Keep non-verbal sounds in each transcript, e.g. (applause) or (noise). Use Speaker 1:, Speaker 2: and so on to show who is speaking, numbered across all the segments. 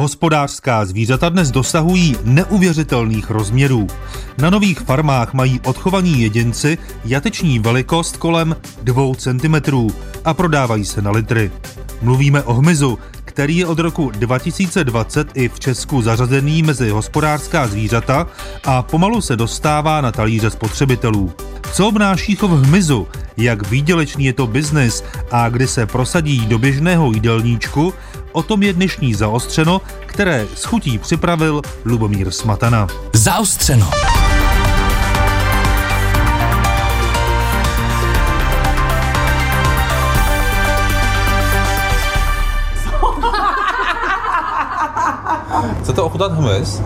Speaker 1: Hospodářská zvířata dnes dosahují neuvěřitelných rozměrů. Na nových farmách mají odchovaní jedinci jateční velikost kolem 2 cm a prodávají se na litry. Mluvíme o hmyzu, který je od roku 2020 i v Česku zařazený mezi hospodářská zvířata a pomalu se dostává na talíře spotřebitelů. Co obnáší chov hmyzu, jak výdělečný je to biznis a kdy se prosadí do běžného jídelníčku, o tom je dnešní zaostřeno, které s chutí připravil Lubomír Smatana.
Speaker 2: Zaostřeno.
Speaker 3: Chcete ochutnat hmyz?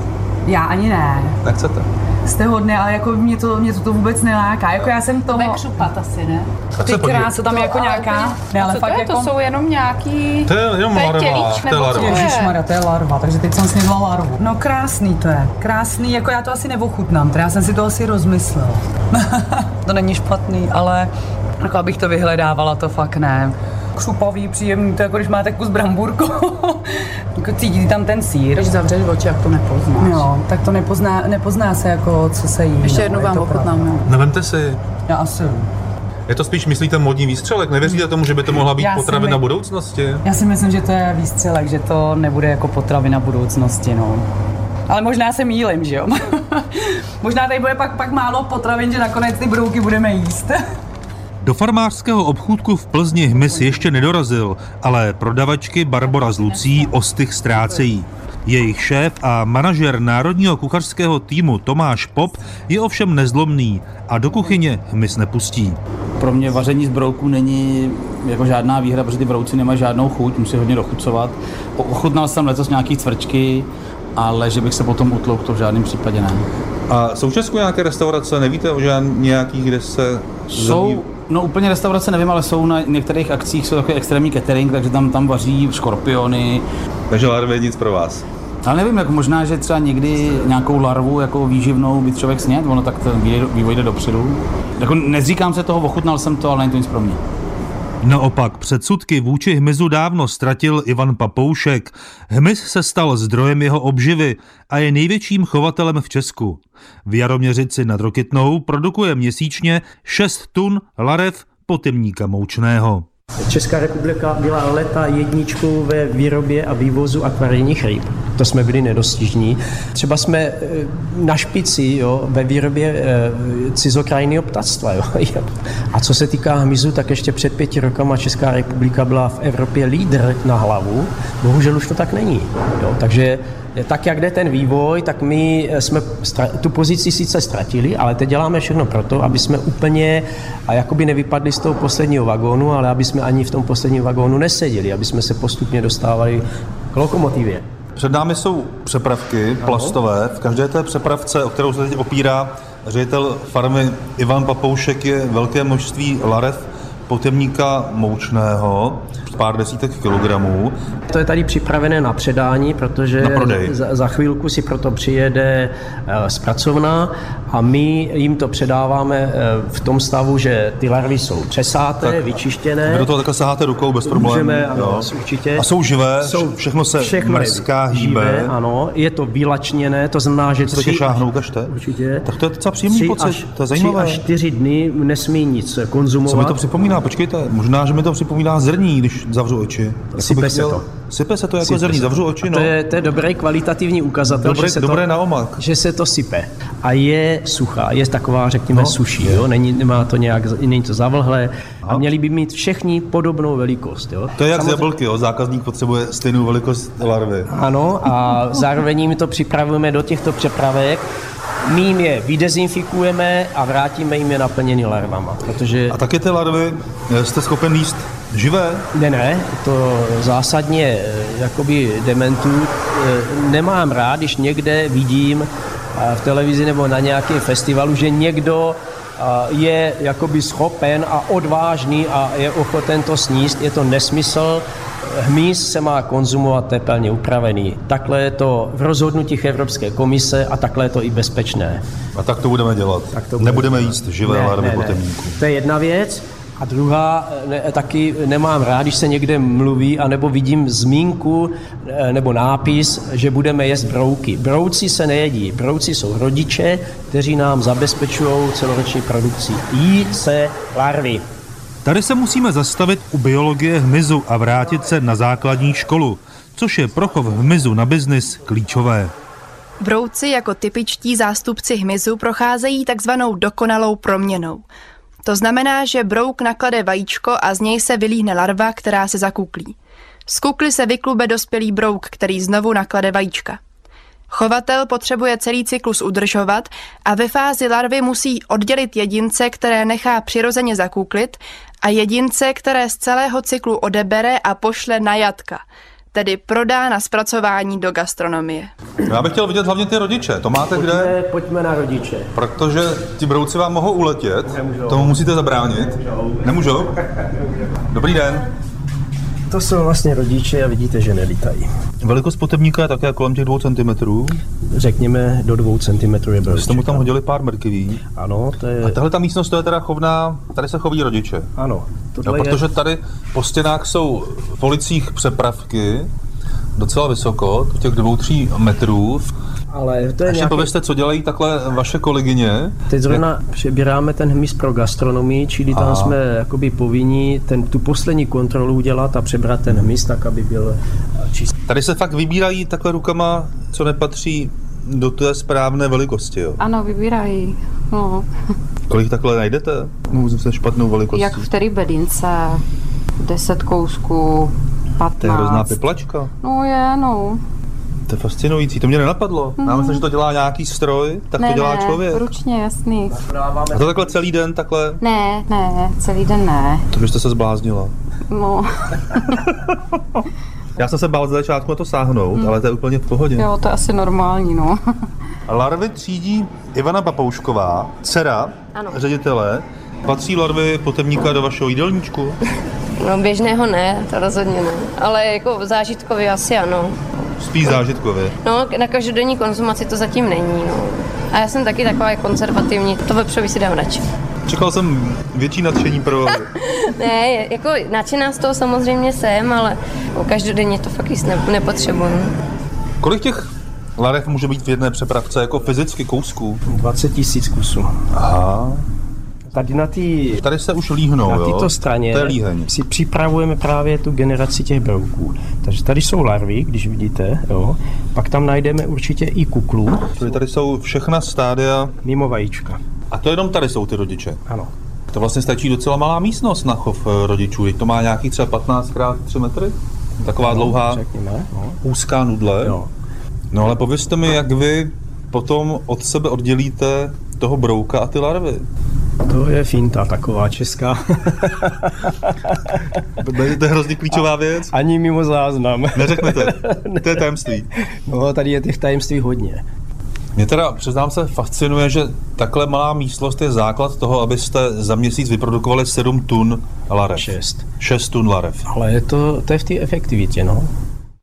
Speaker 4: Já ani ne.
Speaker 3: Nechcete.
Speaker 4: Jste hodné, ale jako mě to, mě to, to vůbec neláká. Jako já jsem toho...
Speaker 5: Nekřupat asi, ne?
Speaker 4: Ty krásu, tam je jako nějaká... Ne, ale
Speaker 5: Co to
Speaker 4: fakt
Speaker 5: je?
Speaker 4: jako...
Speaker 5: To jsou jenom nějaký...
Speaker 3: To je jenom
Speaker 5: To je
Speaker 3: larva,
Speaker 5: tělíč,
Speaker 3: to je larva.
Speaker 4: Ježišmarja, to je larva, takže teď jsem snědla larvu. No krásný to je, krásný, jako já to asi neochutnám, teda já jsem si to asi rozmyslel. (laughs) to není špatný, ale jako abych to vyhledávala, to fakt ne. Křupový, příjemný, to je jako když máte kus bramburku. (laughs) jako cítíte tam ten sír.
Speaker 5: Když zavřeš oči, jak to nepoznáš.
Speaker 4: Jo, tak to nepozná, nepozná se jako, co se jí.
Speaker 5: Ještě
Speaker 4: no,
Speaker 5: jednou
Speaker 4: je
Speaker 5: vám
Speaker 4: to
Speaker 5: ochutnám.
Speaker 3: Nevemte si.
Speaker 4: Já asi.
Speaker 3: Je to spíš, myslíte, modní výstřelek? Nevěříte tomu, že by to mohla být
Speaker 4: Já
Speaker 3: potravina
Speaker 4: my-
Speaker 3: budoucnosti?
Speaker 4: Já si myslím, že to je výstřelek, že to nebude jako potravina budoucnosti, no. Ale možná se mýlim, že jo? (laughs) možná tady bude pak, pak málo potravin, že nakonec ty brouky budeme jíst. (laughs)
Speaker 1: Do farmářského obchůdku v Plzni hmyz ještě nedorazil, ale prodavačky Barbora z Lucí ostych ztrácejí. Jejich šéf a manažer národního kuchařského týmu Tomáš Pop je ovšem nezlomný a do kuchyně hmyz nepustí.
Speaker 6: Pro mě vaření z brouků není jako žádná výhra, protože ty brouci nemají žádnou chuť, musí hodně dochucovat. Ochutnal jsem letos nějaký cvrčky, ale že bych se potom utlouk, to v žádném případě ne.
Speaker 3: A jsou v Česku nějaké restaurace? Nevíte o žádných nějakých, kde se
Speaker 6: Jsou, no úplně restaurace nevím, ale jsou na některých akcích jsou takový extrémní catering, takže tam, tam vaří škorpiony.
Speaker 3: Takže larvy nic pro vás.
Speaker 6: Ale nevím, jako možná, že třeba někdy nějakou larvu jako výživnou by člověk sněd, ono tak ten vývoj- vývoj jde dopředu. Jako nezříkám se toho, ochutnal jsem to, ale není to nic pro mě.
Speaker 1: Naopak předsudky vůči hmyzu dávno ztratil Ivan Papoušek. Hmyz se stal zdrojem jeho obživy a je největším chovatelem v Česku. V Jaroměřici nad Rokytnou produkuje měsíčně 6 tun larev potemníka moučného.
Speaker 7: Česká republika byla leta jedničkou ve výrobě a vývozu akvarijních ryb. To jsme byli nedostižní. Třeba jsme eh, na špici jo, ve výrobě eh, cizokrajného ptactva. (laughs) Jo. A co se týká hmyzu, tak ještě před pěti rokama Česká republika byla v Evropě lídr na hlavu. Bohužel už to tak není. Jo. Takže tak, jak jde ten vývoj, tak my jsme tu pozici sice ztratili, ale teď děláme všechno pro to, aby jsme úplně a jakoby nevypadli z toho posledního vagónu, ale aby jsme ani v tom posledním vagónu neseděli, aby jsme se postupně dostávali k lokomotivě.
Speaker 3: Před námi jsou přepravky plastové. V každé té přepravce, o kterou se teď opírá ředitel farmy Ivan Papoušek, je velké množství larev potemníka moučného, pár desítek kilogramů.
Speaker 7: To je tady připravené na předání, protože
Speaker 3: Na prodej.
Speaker 7: za, za chvilku si proto přijede eh, zpracovna a my jim to předáváme eh, v tom stavu, že ty larvy jsou přesáté,
Speaker 3: Tak
Speaker 7: vyčištěné.
Speaker 3: Vy do toho takhle saháte rukou bez problémů.
Speaker 7: Můžeme, ano,
Speaker 3: jo.
Speaker 7: určitě.
Speaker 3: A jsou živé, všechno se
Speaker 7: všechno
Speaker 3: mrská, hýbe.
Speaker 7: živé, ano, je to vylačněné, to znamená, že tři,
Speaker 3: šáhnou, ukažte.
Speaker 7: určitě,
Speaker 3: Tak to je docela příjemný pocit,
Speaker 7: až,
Speaker 3: to je zajímavé.
Speaker 7: Tři až čtyři dny nesmí nic
Speaker 3: Co mi
Speaker 7: konzumovat.
Speaker 3: to připomíná? Počkejte, možná, že mi to připomíná zrní, když zavřu oči.
Speaker 7: Sype se to.
Speaker 3: Sype se to jako
Speaker 7: Sype
Speaker 3: zrní, zavřu oči, no.
Speaker 7: To je, to je dobrý kvalitativní ukazatel,
Speaker 3: Dobré-
Speaker 7: že, se
Speaker 3: dobré
Speaker 7: to,
Speaker 3: na omak.
Speaker 7: že se to sype. A je suchá, je taková, řekněme, no, suší. Jo? Není, nemá to nějak, není to zavlhlé. A měli by mít všichni podobnou velikost. Jo?
Speaker 3: To je jak z
Speaker 7: Samozřejmě-
Speaker 3: jablky, jo? zákazník potřebuje stejnou velikost larvy.
Speaker 7: Ano, a zároveň jim to připravujeme do těchto přepravek. My jim je vydezinfikujeme a vrátíme jim je naplněný larvama. Protože
Speaker 3: A taky ty larvy eh, jste schopen jíst živé?
Speaker 7: Ne, ne, to zásadně eh, jakoby dementu. Eh, Nemám rád, když někde vidím v televizi nebo na nějakém festivalu, že někdo eh, je jakoby schopen a odvážný a je ochoten to sníst. Je to nesmysl. Hmyz se má konzumovat tepelně upravený. Takhle je to v rozhodnutích Evropské komise a takhle je to i bezpečné.
Speaker 3: A tak to budeme dělat.
Speaker 7: Tak to budeme
Speaker 3: Nebudeme
Speaker 7: dělat.
Speaker 3: jíst živé larvy potemníku.
Speaker 7: To je jedna věc. A druhá, ne, taky nemám rád, když se někde mluví, anebo vidím zmínku eh, nebo nápis, že budeme jíst brouky. Brouci se nejedí. Brouci jsou rodiče, kteří nám zabezpečují celoroční produkci. Jí se larvy.
Speaker 8: Tady se musíme zastavit u biologie hmyzu a vrátit se na základní školu, což je pro chov hmyzu na biznis klíčové.
Speaker 2: Brouci jako typičtí zástupci hmyzu procházejí takzvanou dokonalou proměnou. To znamená, že brouk naklade vajíčko a z něj se vylíhne larva, která se zakuklí. Z kukly se vyklube dospělý brouk, který znovu naklade vajíčka. Chovatel potřebuje celý cyklus udržovat a ve fázi larvy musí oddělit jedince, které nechá přirozeně zakuklit a jedince, které z celého cyklu odebere a pošle na jatka – tedy prodá na zpracování do gastronomie.
Speaker 1: Já bych chtěl vidět hlavně ty rodiče. To máte
Speaker 7: pojďme,
Speaker 1: kde?
Speaker 7: Pojďme na rodiče.
Speaker 1: Protože ti brouci vám mohou uletět.
Speaker 7: Nemůžou.
Speaker 1: Tomu musíte zabránit. Nemůžou? (laughs) Dobrý den.
Speaker 7: To jsou vlastně rodiče a vidíte, že nelítají.
Speaker 1: Velikost potebníka je také kolem těch dvou centimetrů.
Speaker 7: Řekněme, do dvou centimetrů je
Speaker 1: Vy jste mu tam hodili pár mrkví.
Speaker 7: Ano, to je...
Speaker 1: A tahle ta místnost to je teda chovná, tady se choví rodiče.
Speaker 7: Ano,
Speaker 1: No, protože
Speaker 7: je...
Speaker 1: tady po stěnách jsou v policích přepravky, docela vysoko, těch dvou, tří metrů.
Speaker 7: Ale to je
Speaker 1: Ještě
Speaker 7: nějaký...
Speaker 1: povězte, co dělají takhle vaše kolegyně.
Speaker 7: Teď zrovna přebíráme ten hmyz pro gastronomii, čili tam
Speaker 1: Aha.
Speaker 7: jsme jakoby povinni ten, tu poslední kontrolu udělat a přebrat ten hmyz tak, aby byl čistý.
Speaker 1: Tady se fakt vybírají takhle rukama, co nepatří do té správné velikosti. Jo.
Speaker 5: Ano, vybírají. No.
Speaker 1: Kolik takhle najdete? No, se špatnou velikostí.
Speaker 5: Jak v té bedince, 10 kousků, 15.
Speaker 1: To je hrozná piplačka.
Speaker 5: No je, no.
Speaker 1: To je fascinující, to mě nenapadlo. Já myslím, že to dělá nějaký stroj, tak
Speaker 5: ne,
Speaker 1: to dělá
Speaker 5: ne,
Speaker 1: člověk.
Speaker 5: ručně, jasný.
Speaker 1: A to takhle celý den, takhle,
Speaker 5: Ne, ne, celý den ne.
Speaker 1: to byste se zbláznila.
Speaker 5: No, (laughs)
Speaker 1: Já jsem se bál za začátku na to sáhnout, ale to je úplně v pohodě.
Speaker 5: jo, to je asi normální, no. (laughs)
Speaker 1: Larvy třídí Ivana Papoušková, dcera
Speaker 9: Ano.
Speaker 1: ředitele. Patří larvy potemníka do vašeho jídelníčku? (laughs)
Speaker 9: No běžného ne, to rozhodně ne. Ale jako zážitkově asi ano.
Speaker 1: Spíš zážitkově.
Speaker 9: No, na každodenní konzumaci to zatím není, no. A já jsem taky taková konzervativní, to vepřový si dám radši.
Speaker 1: Čekal jsem větší nadšení pro... (laughs)
Speaker 9: Ne, jako nadšená z toho samozřejmě jsem, ale každodenně to fakt jíst ne, nepotřebuji.
Speaker 1: Kolik těch larev může být v jedné přepravce, jako fyzicky kousků?
Speaker 7: 20 tisíc kusů.
Speaker 1: Aha.
Speaker 7: Tady na té
Speaker 1: Tady se už líhnou,
Speaker 7: na této straně
Speaker 1: To je líheň.
Speaker 7: si připravujeme právě tu generaci těch brouků. Takže tady jsou larvy, když vidíte, jo. pak tam najdeme určitě i kuklu
Speaker 1: Čili tady jsou všechna stádia.
Speaker 7: mimo vajíčka.
Speaker 1: A to jenom tady jsou ty rodiče.
Speaker 7: Ano.
Speaker 1: To vlastně stačí docela malá místnost na chov eh, rodičů. To má nějaký třeba 15 x 3 metry? Taková dlouhá,
Speaker 7: Řekněme. No.
Speaker 1: úzká nudle.
Speaker 7: Jo.
Speaker 1: No ale povězte mi, jak vy potom od sebe oddělíte toho brouka a ty larvy.
Speaker 7: To je finta taková česká. (laughs)
Speaker 1: To je, to je hrozně klíčová věc.
Speaker 7: Ani mimo záznam.
Speaker 1: Neřeknete, (laughs) to je tajemství.
Speaker 7: No, tady je těch tajemství hodně.
Speaker 1: Mě teda, přiznám se, fascinuje, že takhle malá místnost je základ toho, abyste za měsíc vyprodukovali 7 tun larev.
Speaker 7: Šest.
Speaker 1: 6 tun larev.
Speaker 7: Ale je to, to je v té efektivitě, no.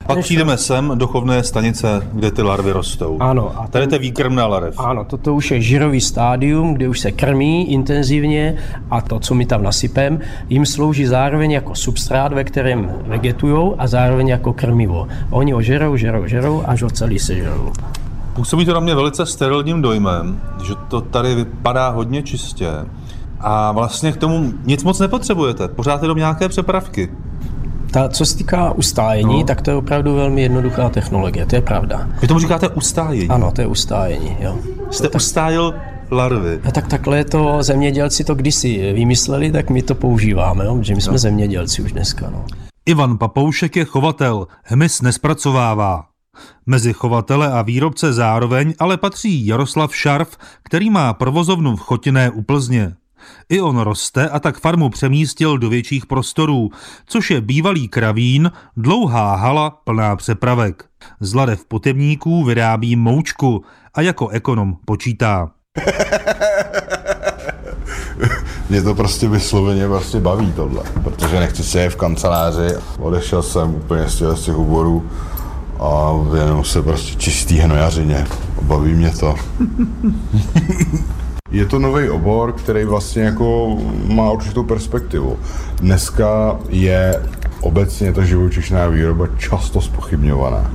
Speaker 1: Pak přijdeme sem do chovné stanice, kde ty larvy rostou.
Speaker 7: Ano, a
Speaker 1: Tady to je výkrmná larev.
Speaker 7: Ano, toto už je žirový stádium, kde už se krmí intenzivně a to, co my tam nasypem, jim slouží zároveň jako substrát, ve kterém vegetujou a zároveň jako krmivo. Oni ho žerou, žerou, žerou, až ho celý sežerou.
Speaker 1: Působí to na mě velice sterilním dojmem, že to tady vypadá hodně čistě. A vlastně k tomu nic moc nepotřebujete, pořád jenom nějaké přepravky.
Speaker 7: Ta, co se týká ustájení,
Speaker 1: No.
Speaker 7: no. tak to je opravdu velmi jednoduchá technologie, to je pravda.
Speaker 1: Vy tomu říkáte ustájení.
Speaker 7: Ano, to je ustájení, jo.
Speaker 1: Jste ustájil larvy.
Speaker 7: A tak takhle to zemědělci to kdysi vymysleli, tak my to používáme, jo? že my jsme zemědělci už dneska. No.
Speaker 8: Ivan Papoušek je chovatel, hmyz nespracovává. Mezi chovatele a výrobce zároveň ale patří Jaroslav Šarf, který má provozovnu v Chotiné u Plzně. I on roste a tak farmu přemístil do větších prostorů, což je bývalý kravín, dlouhá hala plná přepravek. Z larev potebníků vyrábí moučku a jako ekonom počítá. (laughs)
Speaker 10: Mě to prostě vysloveně prostě baví tohle, protože nechci se v kanceláři. Odešel jsem úplně z těch, z těch oborů a věnuju se prostě čistý hnojařině. Baví mě to. (laughs) Je to nový obor, který vlastně jako má určitou perspektivu. Dneska je obecně ta živočišná výroba často spochybňovaná.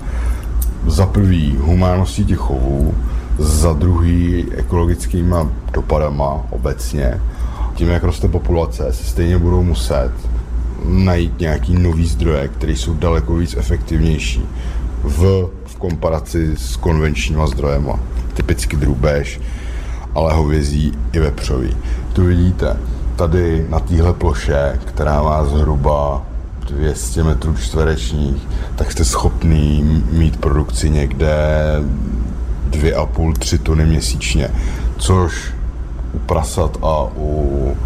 Speaker 10: Za prvý humáností těch chovů, za druhý ekologickýma dopadama obecně. Tím, jak roste populace, se stejně budou muset najít nějaký nový zdroje, které jsou daleko víc efektivnější v, v komparaci s konvenčníma zdrojema. Typicky drůbež, ale hovězí i vepřový. Tu vidíte tady na téhle ploše, která má zhruba 200 metrů čtverečních, tak jste schopný mít produkci někde 2,5-3 tuny měsíčně, což u prasat a u,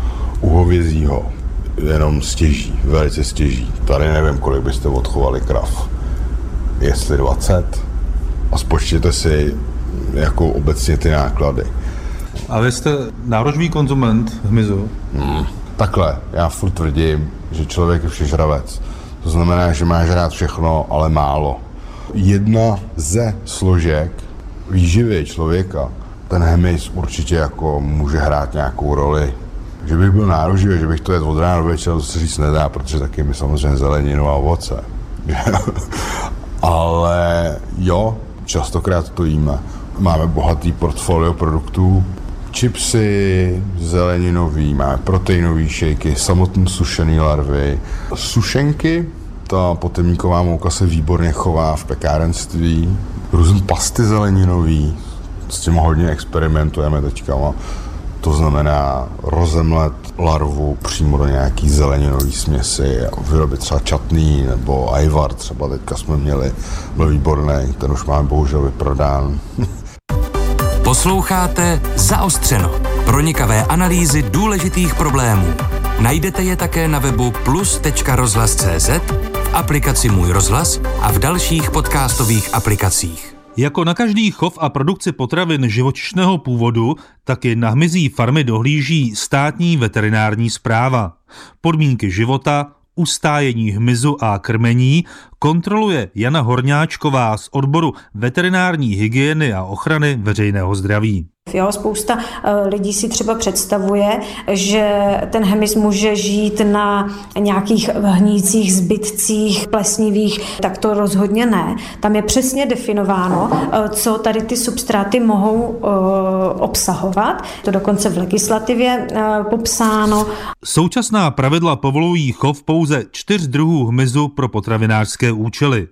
Speaker 10: u hovězího jenom stěží, velice stěží. Tady nevím, kolik byste odchovali krav. Jestli 20? A spočtěte si jako obecně ty náklady.
Speaker 3: A vy jste náročný konzument hmyzu?
Speaker 10: Hmm, takhle, já furt tvrdím, že člověk je všežravec. To znamená, že máš rád všechno, ale málo. Jedna ze složek výživy člověka, ten hmyz určitě jako může hrát nějakou roli. Že bych byl nároživý, že bych to jedl od rána do večera, to se říct nedá, protože taky mi samozřejmě zeleninu a ovoce. (laughs) ale jo, častokrát to jíme. Máme bohatý portfolio produktů, chipsy, zeleninový, máme proteinový šejky, samotný sušený larvy, sušenky, ta potemníková mouka se výborně chová v pekárenství, různé pasty zeleninový, s tím hodně experimentujeme teďka. No. To znamená rozemlet larvu přímo do nějaký zeleninový směsi a vyrobit třeba čatný nebo ajvar třeba teďka jsme měli, byl výborný, ten už máme bohužel vyprodán. (laughs)
Speaker 11: Posloucháte Zaostřeno. Pronikavé analýzy důležitých problémů. Najdete je také na webu plus.rozhlas.cz, v aplikaci Můj rozhlas a v dalších podcastových aplikacích.
Speaker 1: Jako na každý chov a produkci potravin živočišného původu, tak i na hmyzí farmy dohlíží státní veterinární zpráva. Podmínky života, ustájení hmyzu a krmení kontroluje Jana Horňáčková z odboru veterinární hygieny a ochrany veřejného zdraví.
Speaker 12: Jo, spousta eh, lidí si třeba představuje, že ten hmyz může žít na nějakých hnících zbytcích plesnivých, tak to rozhodně ne. Tam je přesně definováno, eh, co tady ty substráty mohou eh, obsahovat. To dokonce v legislativě popsáno.
Speaker 1: Současná pravidla povolují chov pouze čtyř druhů hmyzu pro potravinářské účely.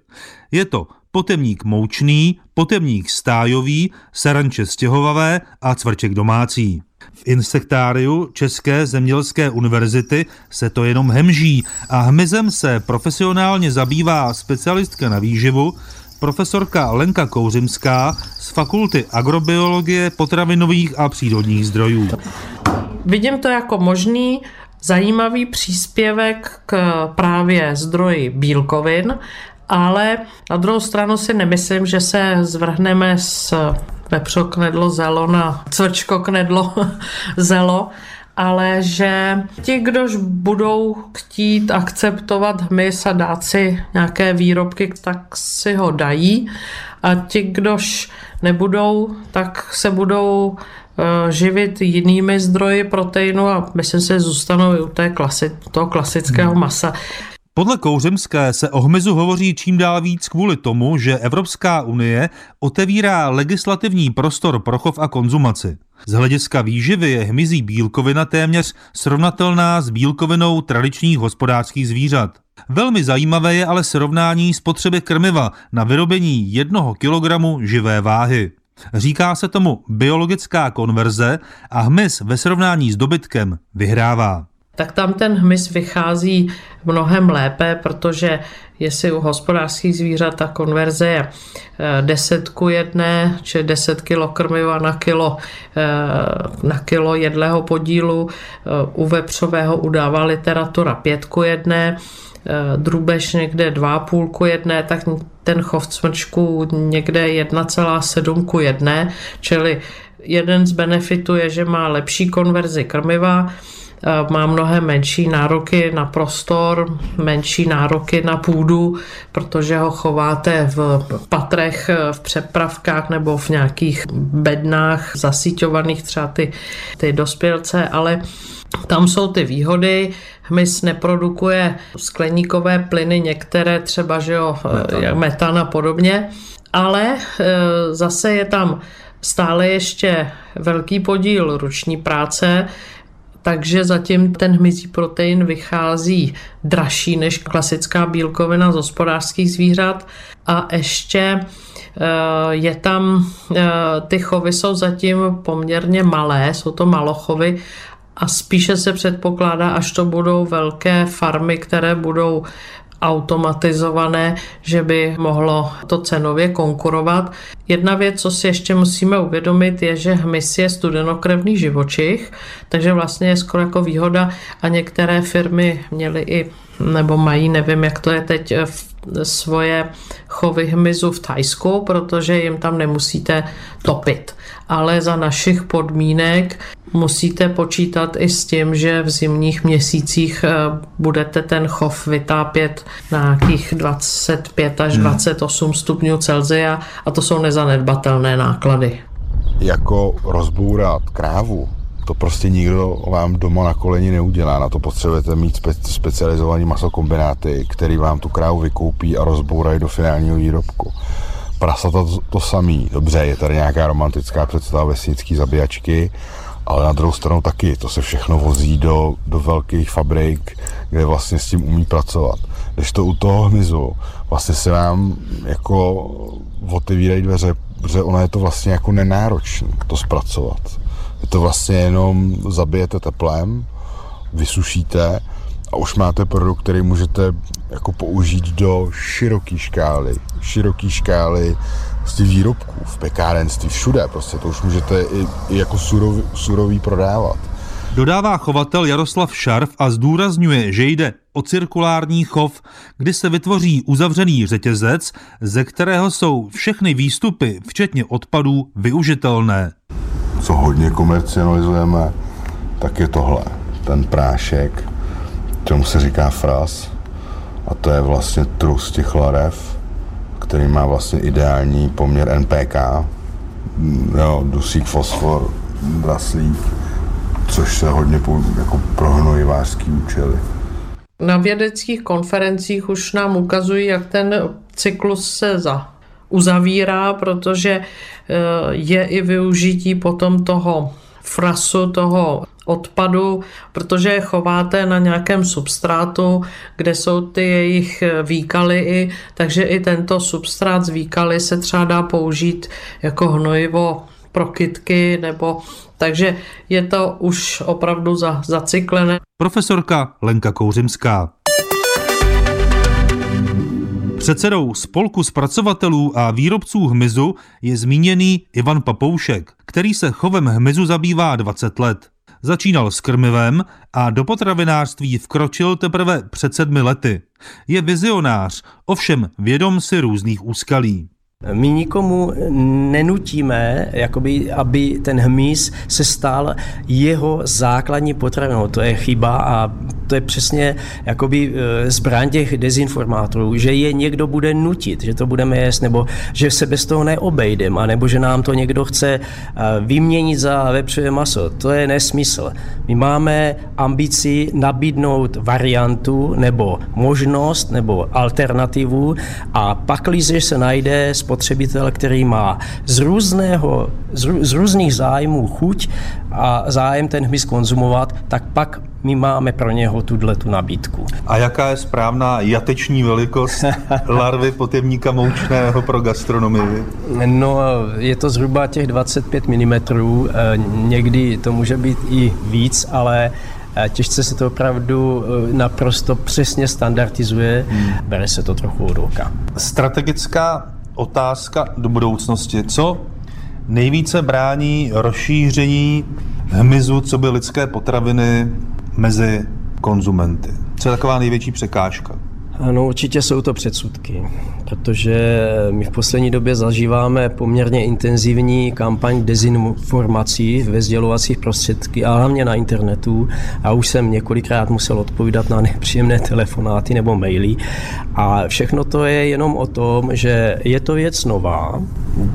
Speaker 1: Je to potemník moučný, potemník stájový, saranče stěhovavé a cvrček domácí. V insektáriu České zemědělské univerzity se to jenom hemží a hmyzem se profesionálně zabývá specialistka na výživu, profesorka Lenka Kouřimská z Fakulty agrobiologie, potravinových a přírodních zdrojů.
Speaker 13: Vidím to jako možný zajímavý příspěvek k právě zdroji bílkovin ale na druhou stranu si nemyslím, že se zvrhneme z vepřo knedlo zelo na cvrčko knedlo (laughs) zelo, ale že ti, kdož budou chtít akceptovat hmyz a dát si nějaké výrobky, tak si ho dají a ti, kdož nebudou, tak se budou eh, živit jinými zdroji proteinu a myslím si, že zůstanou i u té klasi- toho klasického hmm. masa.
Speaker 1: Podle Kouřemské se o hmyzu hovoří čím dál víc kvůli tomu, že Evropská unie otevírá legislativní prostor pro chov a konzumaci. Z hlediska výživy je hmyzí bílkovina téměř srovnatelná s bílkovinou tradičních hospodářských zvířat. Velmi zajímavé je ale srovnání spotřeby krmiva na vyrobení jednoho kilogramu živé váhy. Říká se tomu biologická konverze a hmyz ve srovnání s dobytkem vyhrává
Speaker 13: tak tam ten hmyz vychází mnohem lépe, protože jestli u hospodářských zvířat ta konverze je 10 ku jedné, či 10 kg krmiva na kilo, eh, na kilo jedlého podílu, eh, u vepřového udává literatura 5 ku jedné, eh, drůbež někde 2,5 ku jedné, tak ten chov cmrčků někde 1,7 ku jedné, čili jeden z benefitů je, že má lepší konverzi krmiva, má mnohem menší nároky na prostor, menší nároky na půdu, protože ho chováte v patrech, v přepravkách nebo v nějakých bednách zasíťovaných třeba ty, ty dospělce, ale tam jsou ty výhody, hmyz neprodukuje skleníkové plyny, některé třeba, že jo, metan, metan a podobně, ale zase je tam stále ještě velký podíl ruční práce, takže zatím ten hmyzí protein vychází dražší než klasická bílkovina z hospodářských zvířat. A ještě e, je tam, e, ty chovy jsou zatím poměrně malé, jsou to malochovy a spíše se předpokládá, až to budou velké farmy, které budou automatizované, že by mohlo to cenově konkurovat. Jedna věc, co si ještě musíme uvědomit, je, že hmyz je studenokrevný živočich, takže vlastně je skoro jako výhoda a některé firmy měly i nebo mají, nevím, jak to je teď, svoje chovy hmyzu v Tajsku, protože jim tam nemusíte topit. Ale za našich podmínek musíte počítat i s tím, že v zimních měsících eh, budete ten chov vytápět na nějakých 25 až 28 hmm. stupňů Celzia a to jsou nezanedbatelné náklady.
Speaker 10: Jako rozbourat krávu, to prostě nikdo vám doma na koleni neudělá. Na to potřebujete mít spe- specializovaný masokombináty, který vám tu krávu vykoupí a rozbourají do finálního výrobku. Prasata to, to samý. Dobře, je tady nějaká romantická představa vesnické zabíjačky, ale na druhou stranu taky. To se všechno vozí do, do velkých fabrik, kde vlastně s tím umí pracovat. Když to u toho hmyzu vlastně se vám jako otevírají dveře, protože ono je to vlastně jako nenáročné to zpracovat. Je to vlastně jenom zabijete teplem, vysušíte a už máte produkt, který můžete jako použít do široké škály, široké škály prostě výrobků, v pekárenství, všude, prostě to už můžete i, i jako surový, surový prodávat.
Speaker 1: Dodává chovatel Jaroslav Šarf a zdůrazňuje, že jde o cirkulární chov, kdy se vytvoří uzavřený řetězec, ze kterého jsou všechny výstupy, včetně odpadů, využitelné.
Speaker 10: Co hodně komercializujeme, tak je tohle, ten prášek, tomu se říká fras, a to je vlastně trus těch larev, který má vlastně ideální poměr NPK, jo, dusík, fosfor, draslík, což se hodně jako pro hnojivářský účely.
Speaker 13: Na vědeckých konferencích už nám ukazují, jak ten cyklus se za uzavírá, protože eh, je i využití potom toho frasu, toho odpadu, protože je chováte na nějakém substrátu, kde jsou ty jejich výkaly, i, takže i tento substrát z výkaly se třeba dá použít jako hnojivo pro kytky, nebo takže je to už opravdu za, zacyklené.
Speaker 1: Profesorka Lenka Kouřimská. Předsedou spolku zpracovatelů a výrobců hmyzu je zmíněný Ivan Papoušek, který se chovem hmyzu zabývá 20 let. Začínal s krmivem a do potravinářství vkročil teprve před sedmi lety. Je vizionář, ovšem vědom si různých úskalí.
Speaker 7: My nikomu nenutíme, jakoby, aby ten hmyz se stal jeho základní potravinou. To je chyba a to je přesně jakoby e, zbraň těch dezinformátorů, že je někdo bude nutit, že to budeme jíst, nebo že se bez toho neobejdeme, nebo že nám to někdo chce e, vyměnit za vepřové maso. To je nesmysl. My máme ambici nabídnout variantu nebo možnost nebo alternativu a pak, když se najde spotřebitel, který má z, různého, z, z různých zájmů chuť a zájem ten hmyz konzumovat, tak pak my máme pro něho tuhle tu nabídku.
Speaker 3: A jaká je správná jateční velikost (laughs) larvy potevníka moučného pro gastronomii?
Speaker 7: No, je to zhruba těch 25 mm, někdy to může být i víc, ale eh, těžce se to opravdu eh, naprosto přesně standardizuje, hmm. bere se to trochu od oka.
Speaker 3: Strategická otázka do budoucnosti. Co nejvíce brání rozšíření hmyzu, co by lidské potraviny mezi konzumenty? Co je taková největší překážka?
Speaker 7: Ano, určitě jsou to předsudky. protože my v poslední době zažíváme poměrně intenzivní kampaň dezinformací ve sdělovacích prostředky a hlavně na internetu. A už jsem několikrát musel odpovídat na nepříjemné telefonáty nebo maily. A všechno to je jenom o tom, že je to věc nová,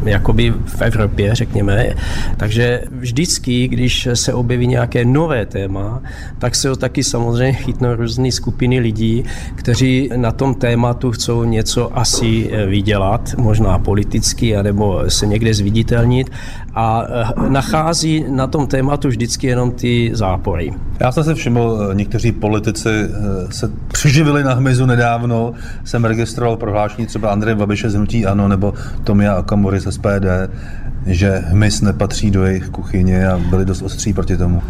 Speaker 7: jakoby v Evropě, řekněme. Takže vždycky, když se objeví nějaké nové téma, tak se ho taky samozřejmě chytnou různé skupiny lidí, kteří na tom tématu chcou něco asi eh, vydělat, možná politicky, anebo se někde zviditelnit a eh, nachází na tom tématu vždycky jenom ty zápory.
Speaker 3: Já jsem se všiml, eh, někteří politici se přiživili na hmyzu nedávno. Jsem registroval prohlášení třeba Andreje Babiše z Hnutí Ano nebo Tomia Akamory z SPD, že hmyz nepatří do jejich kuchyně a byli dost ostří proti tomu.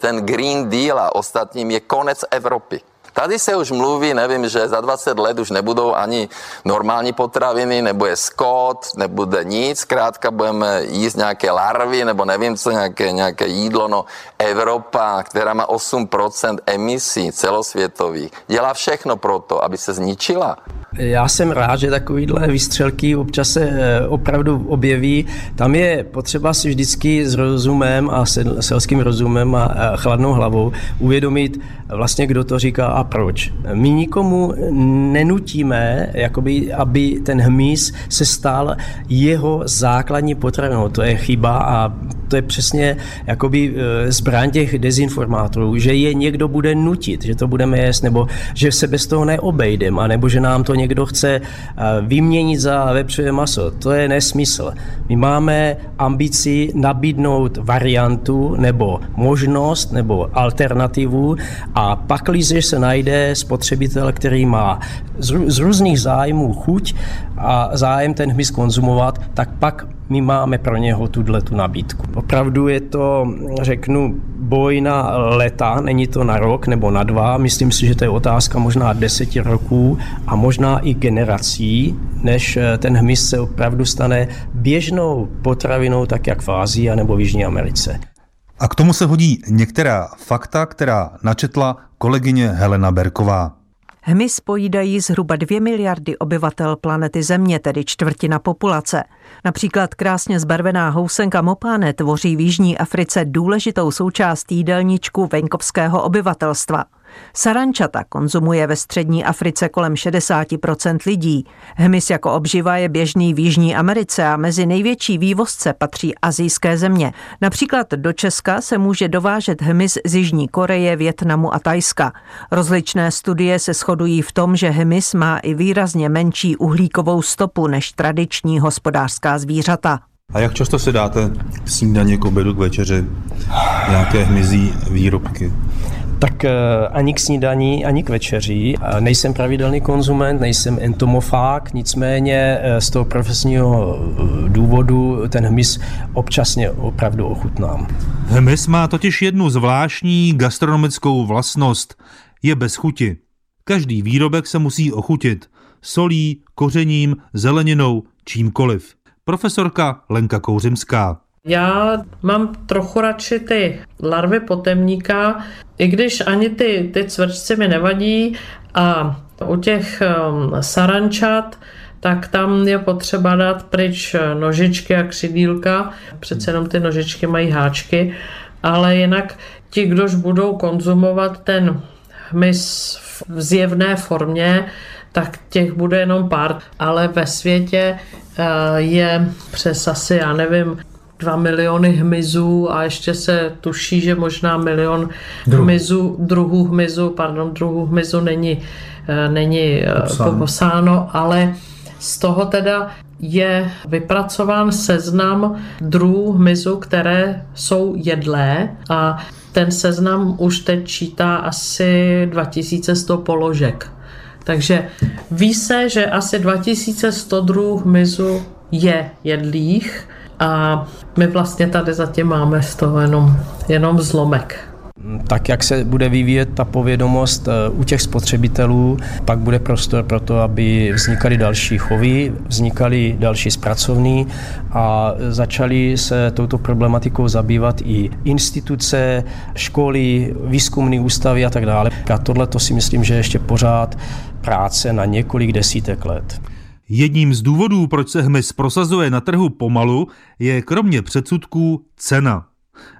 Speaker 14: Ten Green Deal a ostatním je konec Evropy. Tady se už mluví, nevím, že za 20 let už nebudou ani normální potraviny, nebude skot, nebude nic, zkrátka budeme jíst nějaké larvy, nebo nevím co, nějaké, nějaké jídlo. No, Evropa, která má 8% emisí celosvětových, dělá všechno pro to, aby se zničila.
Speaker 7: Já jsem rád, že takovýhle výstřelky občas se eh, opravdu objeví. Tam je potřeba si vždycky s rozumem a selským rozumem a chladnou hlavou uvědomit vlastně, kdo to říká a proč. My nikomu nenutíme, jakoby, aby ten hmyz se stal jeho základní potravinou. To je chyba a to je přesně jakoby eh, zbraň těch dezinformátorů, že je někdo bude nutit, že to budeme jíst, nebo že se bez toho neobejdeme, nebo že nám to někdo chce eh, vyměnit za vepřové maso. To je nesmysl. My máme ambici nabídnout variantu nebo možnost nebo alternativu a pak, když se najde spotřebitel, který má z, různých zájmů chuť a zájem ten hmyz konzumovat, tak pak my máme pro něho tuhle tu nabídku. Opravdu je to, řeknu, boj na leta, není to na rok nebo na dva. Myslím si, že to je otázka možná deseti roků a možná i generací, než eh, ten hmyz se opravdu stane běžnou potravinou, tak jak v Ázii nebo v Jižní Americe.
Speaker 1: A k tomu se hodí některá fakta, která načetla kolegyně Helena Berková.
Speaker 15: Hmyz pojídají zhruba 2 miliardy obyvatel planety Země, tedy čtvrtina populace. Například krásně zbarvená housenka mopáne tvoří v Jižní Africe důležitou součást jídelníčku venkovského obyvatelstva – Sarančata konzumuje ve střední Africe kolem 60% lidí. Hmyz jako obživa je běžný v Jižní Americe a mezi největší vývozce patří azijské země. Například do Česka se může dovážet hmyz z Jižní Koreje, Větnamu a Tajska. Rozličné studie se shodují v tom, že hmyz má i výrazně menší uhlíkovou stopu než tradiční hospodářská zvířata.
Speaker 3: A jak často si dáte k snídaně, k obědu, k večeři nějaké hmyzí výrobky?
Speaker 7: Tak eh, ani k snídaní, ani k večeří. Nejsem pravidelný konzument, nejsem entomofák, nicméně eh, z toho profesního eh, důvodu ten hmyz občasně opravdu ochutnám.
Speaker 1: Hmyz má totiž jednu zvláštní gastronomickou vlastnost. Je bez chuti. Každý výrobek se musí ochutit. Solí, kořením, zeleninou, čímkoliv. Profesorka Lenka Kouřimská.
Speaker 13: Já mám trochu radši ty larvy potemníka, i když ani ty, ty cvrčci mi nevadí. A u těch um, sarančat, tak tam je potřeba dát pryč nožičky a křidílka, přece jenom ty nožičky mají háčky, ale jinak ti, kdož budou konzumovat ten hmyz v zjevné formě, tak těch bude jenom pár, ale ve světě uh, je přes asi, já nevím, 2 miliony hmyzů a ještě se tuší, že možná milion Druh. hmyzu, druhů hmyzu, pardon, druhů hmyzu není, eh, není eh, popsáno, ale z toho teda je vypracován seznam druhů hmyzu, které jsou jedlé a ten seznam už teď čítá asi 2100 položek. Takže ví se, že asi 2100 druhů hmyzu je jedlých a my vlastně tady zatím máme z toho jenom, jenom zlomek.
Speaker 7: Tak jak se bude vyvíjet ta povědomost eh, u těch spotřebitelů, pak bude prostor pro to, aby vznikaly další chovy, vznikaly další zpracovny a začaly se touto problematikou zabývat i instituce, školy, výzkumné ústavy a tak dále. A tohle to si myslím, že ještě pořád práce na několik desítek let.
Speaker 1: Jedním z důvodů, proč se hmyz prosazuje na trhu pomalu, je kromě předsudků cena.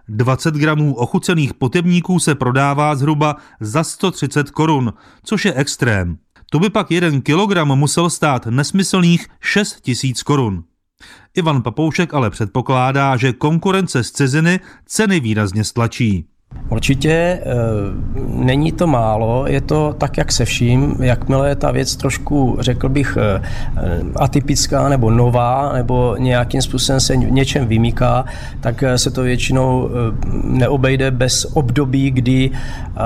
Speaker 1: 20 gramů ochucených potebníků se prodává zhruba za 130 korun, což je extrém. To by pak jeden kilogram musel stát nesmyslných 6 tisíc korun. Ivan Papoušek ale předpokládá, že konkurence z ciziny ceny výrazně stlačí.
Speaker 7: Určitě e, není to málo, je to tak, jak se vším. Jakmile je ta věc trošku, řekl bych, e, atypická nebo nová, nebo nějakým způsobem se něčem vymýká, tak se to většinou neobejde bez období, kdy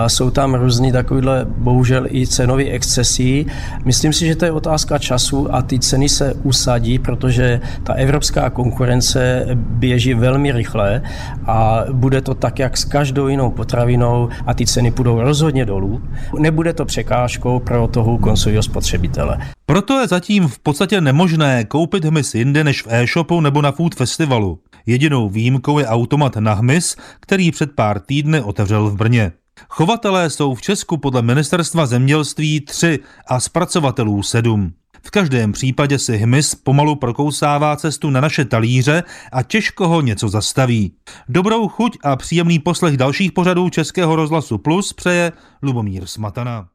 Speaker 7: jsou tam různý takovýhle, bohužel i cenový excesy. Myslím si, že to je otázka času a ty ceny se usadí, protože ta evropská konkurence běží velmi rychle a bude to tak, jak s každou jinou potravinou a ty ceny půjdou rozhodně dolů. Nebude to překážkou pro toho koncového spotřebitele.
Speaker 1: Proto je zatím v podstatě nemožné koupit hmyz jinde než v e-shopu nebo na food festivalu. Jedinou výjimkou je automat na hmyz, který před pár týdny otevřel v Brně. Chovatelé jsou v Česku podle ministerstva zemědělství tři a zpracovatelů sedm. V každém případě si hmyz pomalu prokousává cestu na naše talíře a těžko ho něco zastaví. Dobrou chuť a příjemný poslech dalších pořadů Českého rozhlasu Plus přeje Lubomír Smatana.